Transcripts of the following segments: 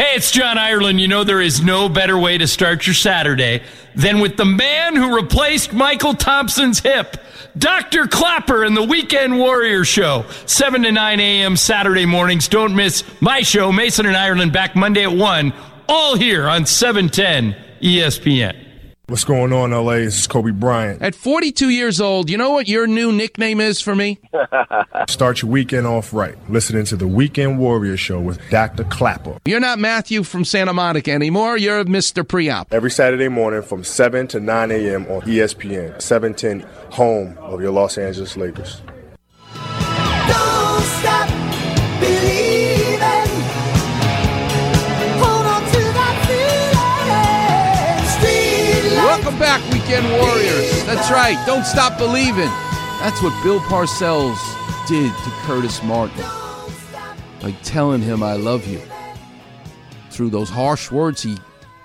Hey, it's John Ireland. You know, there is no better way to start your Saturday than with the man who replaced Mychal Thompson's hip, Dr. Klapper and the Weekend Warrior Show, 7 to 9 a.m. Saturday mornings. Don't miss my show, Mason and Ireland, back Monday at 1, all here on 710 ESPN. What's going on, LA? This is Kobe Bryant. At 42 years old, you know what your new nickname is for me? Start your weekend off right. Listening to the Weekend Warrior Show with Dr. Klapper. You're not Matthew from Santa Monica anymore. You're Mr. Preop. Every Saturday morning from 7 to 9 a.m. on ESPN, 710, home of your Los Angeles Lakers. Weekend Warriors. That's right. Don't stop believing. That's what Bill Parcells did to Curtis Martin by telling him, I love you. Through those harsh words, he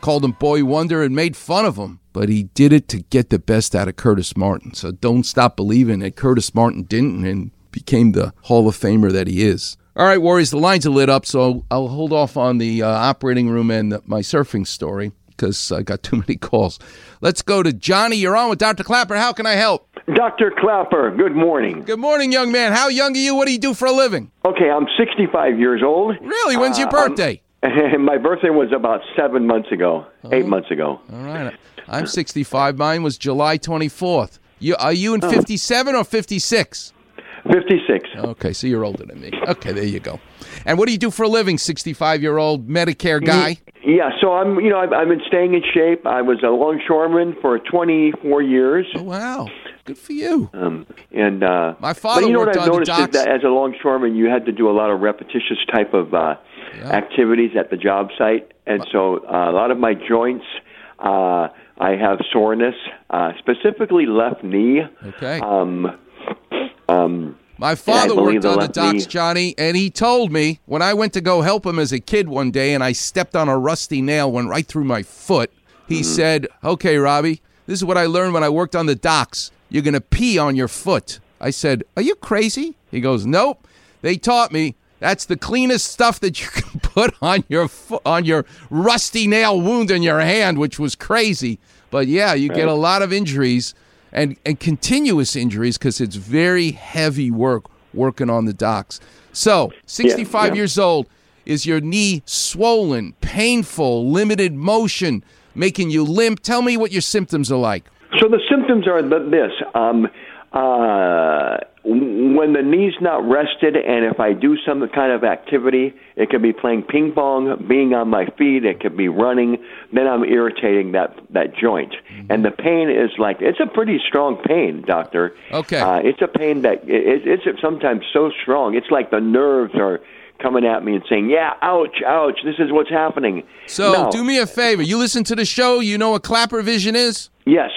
called him Boy Wonder and made fun of him. But he did it to get the best out of Curtis Martin. So don't stop believing that Curtis Martin didn't and became the Hall of Famer that he is. All right, Warriors, the lines are lit up, so I'll hold off on the uh, operating room and my surfing story because I got too many calls. Let's go to Johnny. You're on with Dr. Klapper. How can I help? Dr. Klapper, good morning. Good morning, young man. How young are you? What do you do for a living? Okay, I'm 65 years old. Really? When's your Uh, birthday? My birthday was about seven months ago, eight months ago. All right. I'm 65. Mine was July 24th. You, are you in 57 or 56? 56. Okay, so you're older than me. Okay, there you go. And what do you do for a living, 65 year old Medicare guy? Yeah, so I'm, you know, I've, I've been staying in shape. I was a longshoreman for 24 years. Oh, wow. Good for you. Um, and uh, My father but you know what I've noticed is that as a longshoreman, you had to do a lot of repetitious type of uh, activities at the job site, and so uh, a lot of my joints, uh, I have soreness, uh, specifically left knee. Okay. Um, um, My father worked on the docks, Johnny, and he told me when I went to go help him as a kid one day and I stepped on a rusty nail, went right through my foot. He Mm-hmm. said, Okay, Robbie, this is what I learned when I worked on the docks. You're going to pee on your foot. I said, Are you crazy? He goes, Nope. They taught me that's the cleanest stuff that you can put on your fo- on your rusty nail wound in your hand, which was crazy. But yeah, you get a lot of injuries and, and continuous injuries because it's very heavy work working on the docks. So, 65 yeah. years old, is your knee swollen, painful, limited motion, making you limp? Tell me what your symptoms are like. So the symptoms are this: um, uh, when the knee's not rested, and if I do some kind of activity, it could be playing ping pong, being on my feet, it could be running. Then I'm irritating that that joint, and the pain is like it's a pretty strong pain, doctor. Okay. uh, it's a pain that it, it's sometimes so strong. It's like the nerves are coming at me and saying, "Yeah, ouch, ouch. This is what's happening." So, No. do me a favor. You listen to the show, you know what Klapper vision is? Yes.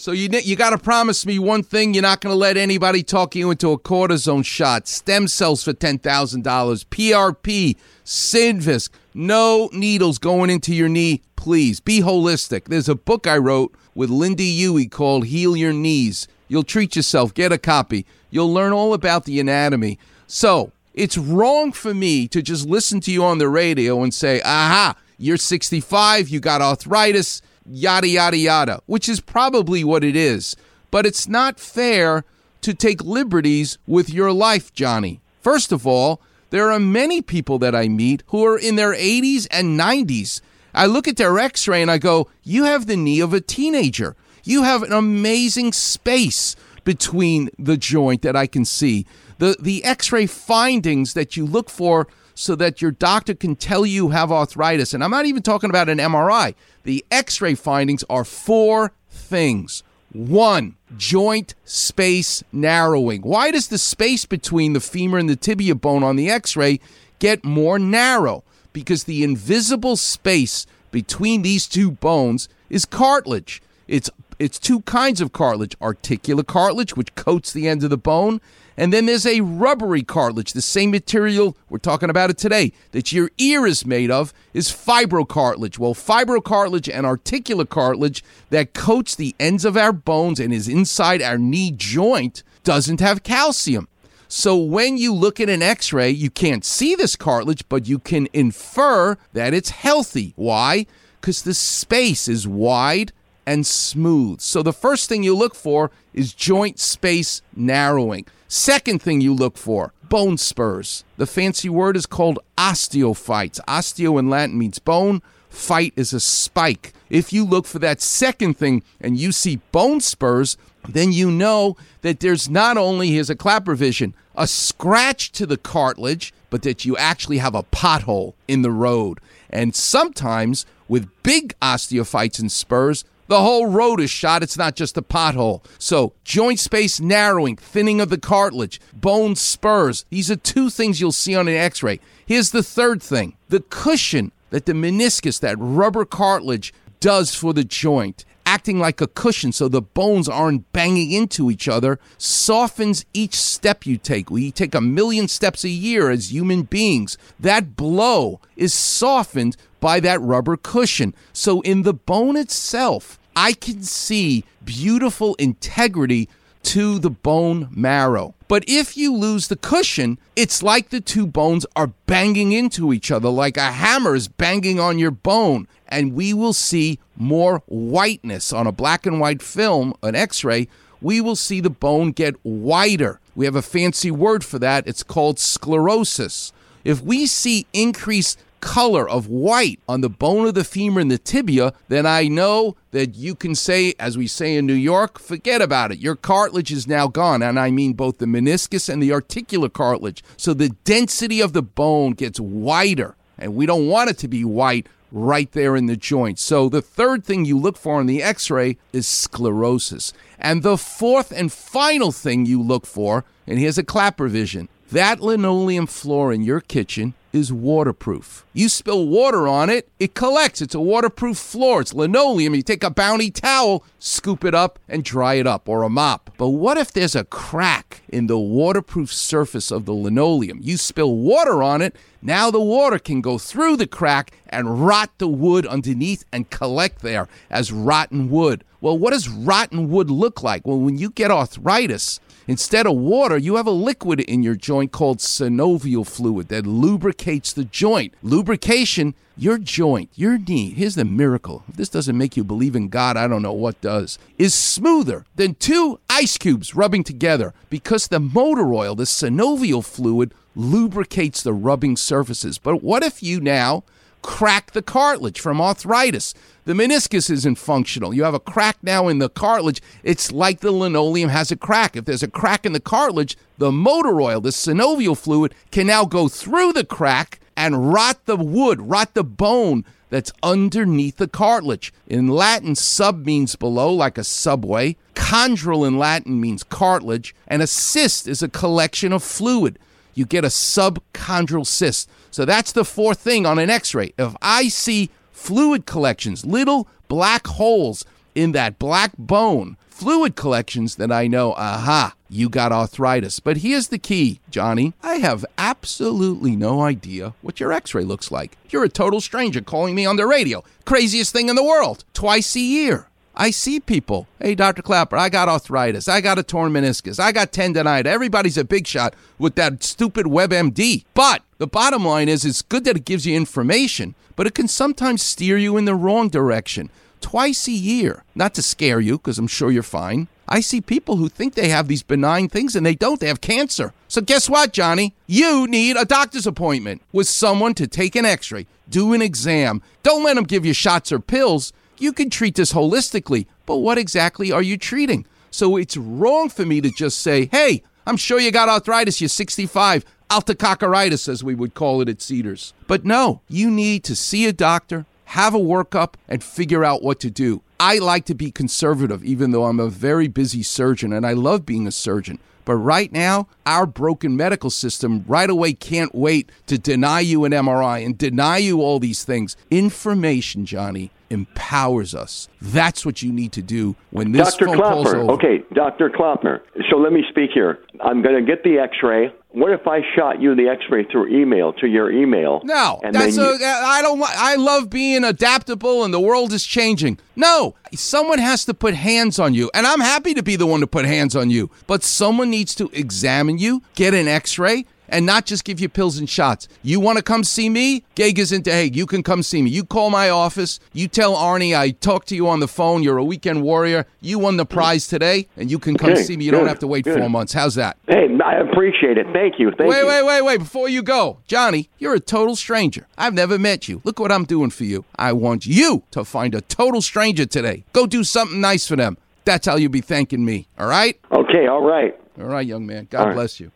So you you got to promise me one thing: you're not going to let anybody talk you into a cortisone shot, stem cells for ten thousand dollars, PRP, Synvisc, no needles going into your knee. Please be holistic. There's a book I wrote with Lynda Huey called "Heal Your Knees." You'll treat yourself. Get a copy. You'll learn all about the anatomy. So it's wrong for me to just listen to you on the radio and say, "Aha, you're 65, you got arthritis." Yada, yada, yada, which is probably what it is. But it's not fair to take liberties with your life, Johnny. First of all, there are many people that I meet who are in their 80s and 90s. I look at their x ray and I go, You have the knee of a teenager. You have an amazing space between the joint that I can see. The, the x ray findings that you look for so that your doctor can tell you have arthritis. And I'm not even talking about an MRI. The x ray findings are four things. One, joint space narrowing. Why does the space between the femur and the tibia bone on the x ray get more narrow? Because the invisible space between these two bones is cartilage. It's it's two kinds of cartilage articular cartilage, which coats the end of the bone, and then there's a rubbery cartilage, the same material we're talking about it today that your ear is made of is fibrocartilage. Well, fibrocartilage and articular cartilage that coats the ends of our bones and is inside our knee joint doesn't have calcium. So when you look at an x ray, you can't see this cartilage, but you can infer that it's healthy. Why? Because the space is wide and smooth. So the first thing you look for is joint space narrowing. Second thing you look for, bone spurs. The fancy word is called osteophytes. Osteo in Latin means bone, fight is a spike. If you look for that second thing and you see bone spurs, then you know that there's not only, here's a Klapper vision, a scratch to the cartilage, but that you actually have a pothole in the road. And sometimes with big osteophytes and spurs, the whole road is shot. It's not just a pothole. So, joint space narrowing, thinning of the cartilage, bone spurs. These are two things you'll see on an x ray. Here's the third thing the cushion that the meniscus, that rubber cartilage, does for the joint. Acting like a cushion so the bones aren't banging into each other, softens each step you take. We take a million steps a year as human beings. That blow is softened by that rubber cushion. So, in the bone itself, I can see beautiful integrity to the bone marrow. But if you lose the cushion, it's like the two bones are banging into each other, like a hammer is banging on your bone. And we will see more whiteness on a black and white film, an x ray. We will see the bone get whiter. We have a fancy word for that. It's called sclerosis. If we see increased color of white on the bone of the femur and the tibia, then I know that you can say, as we say in New York, forget about it. Your cartilage is now gone. And I mean both the meniscus and the articular cartilage. So the density of the bone gets whiter. And we don't want it to be white right there in the joint. So the third thing you look for in the x ray is sclerosis. And the fourth and final thing you look for, and here's a Klapper vision that linoleum floor in your kitchen is waterproof. You spill water on it, it collects. It's a waterproof floor. It's linoleum. You take a bounty towel, scoop it up, and dry it up, or a mop. But what if there's a crack in the waterproof surface of the linoleum? You spill water on it, now the water can go through the crack and rot the wood underneath and collect there as rotten wood. Well, what does rotten wood look like? Well, when you get arthritis, Instead of water, you have a liquid in your joint called synovial fluid that lubricates the joint. Lubrication, your joint, your knee, here's the miracle. If this doesn't make you believe in God, I don't know what does, is smoother than two ice cubes rubbing together because the motor oil, the synovial fluid, lubricates the rubbing surfaces. But what if you now crack the cartilage from arthritis. The meniscus isn't functional. You have a crack now in the cartilage. It's like the linoleum has a crack. If there's a crack in the cartilage, the motor oil, the synovial fluid, can now go through the crack and rot the wood, rot the bone that's underneath the cartilage. In Latin, sub means below, like a subway. Chondral in Latin means cartilage. And a cyst is a collection of fluid. You get a subchondral cyst. So that's the fourth thing on an x ray. If I see fluid collections, little black holes in that black bone, fluid collections, then I know, aha, you got arthritis. But here's the key, Johnny. I have absolutely no idea what your x ray looks like. You're a total stranger calling me on the radio. Craziest thing in the world. Twice a year. I see people. Hey, Dr. Klapper, I got arthritis. I got a torn meniscus. I got tendonitis. Everybody's a big shot with that stupid WebMD. But the bottom line is it's good that it gives you information, but it can sometimes steer you in the wrong direction. Twice a year. Not to scare you, because I'm sure you're fine. I see people who think they have these benign things and they don't. They have cancer. So, guess what, Johnny? You need a doctor's appointment with someone to take an x ray, do an exam. Don't let them give you shots or pills you can treat this holistically, but what exactly are you treating? So it's wrong for me to just say, hey, I'm sure you got arthritis, you're 65, altococcaritis, as we would call it at Cedars. But no, you need to see a doctor, have a workup, and figure out what to do. I like to be conservative, even though I'm a very busy surgeon, and I love being a surgeon. But right now, our broken medical system right away can't wait to deny you an MRI and deny you all these things. Information, Johnny, empowers us. That's what you need to do when this Dr. phone call's Klapper. over. Okay, Dr. Klapper. So let me speak here. I'm going to get the x ray. What if I shot you the X-ray through email to your email? No, and that's then you- I don't. I love being adaptable, and the world is changing. No, someone has to put hands on you, and I'm happy to be the one to put hands on you. But someone needs to examine you, get an X-ray, and not just give you pills and shots. You want to come see me? Gager's into Hague. You can come see me. You call my office. You tell Arnie I talked to you on the phone. You're a weekend warrior. You won the prize today, and you can come Okay, see me. You don't have to wait good. four months. How's that? Hey, I appreciate it. Thank you. Thank wait, you. wait, wait, wait. Before you go, Johnny, you're a total stranger. I've never met you. Look what I'm doing for you. I want you to find a total stranger today. Go do something nice for them. That's how you'll be thanking me. All right? Okay, all right. All right, young man. God right. bless you.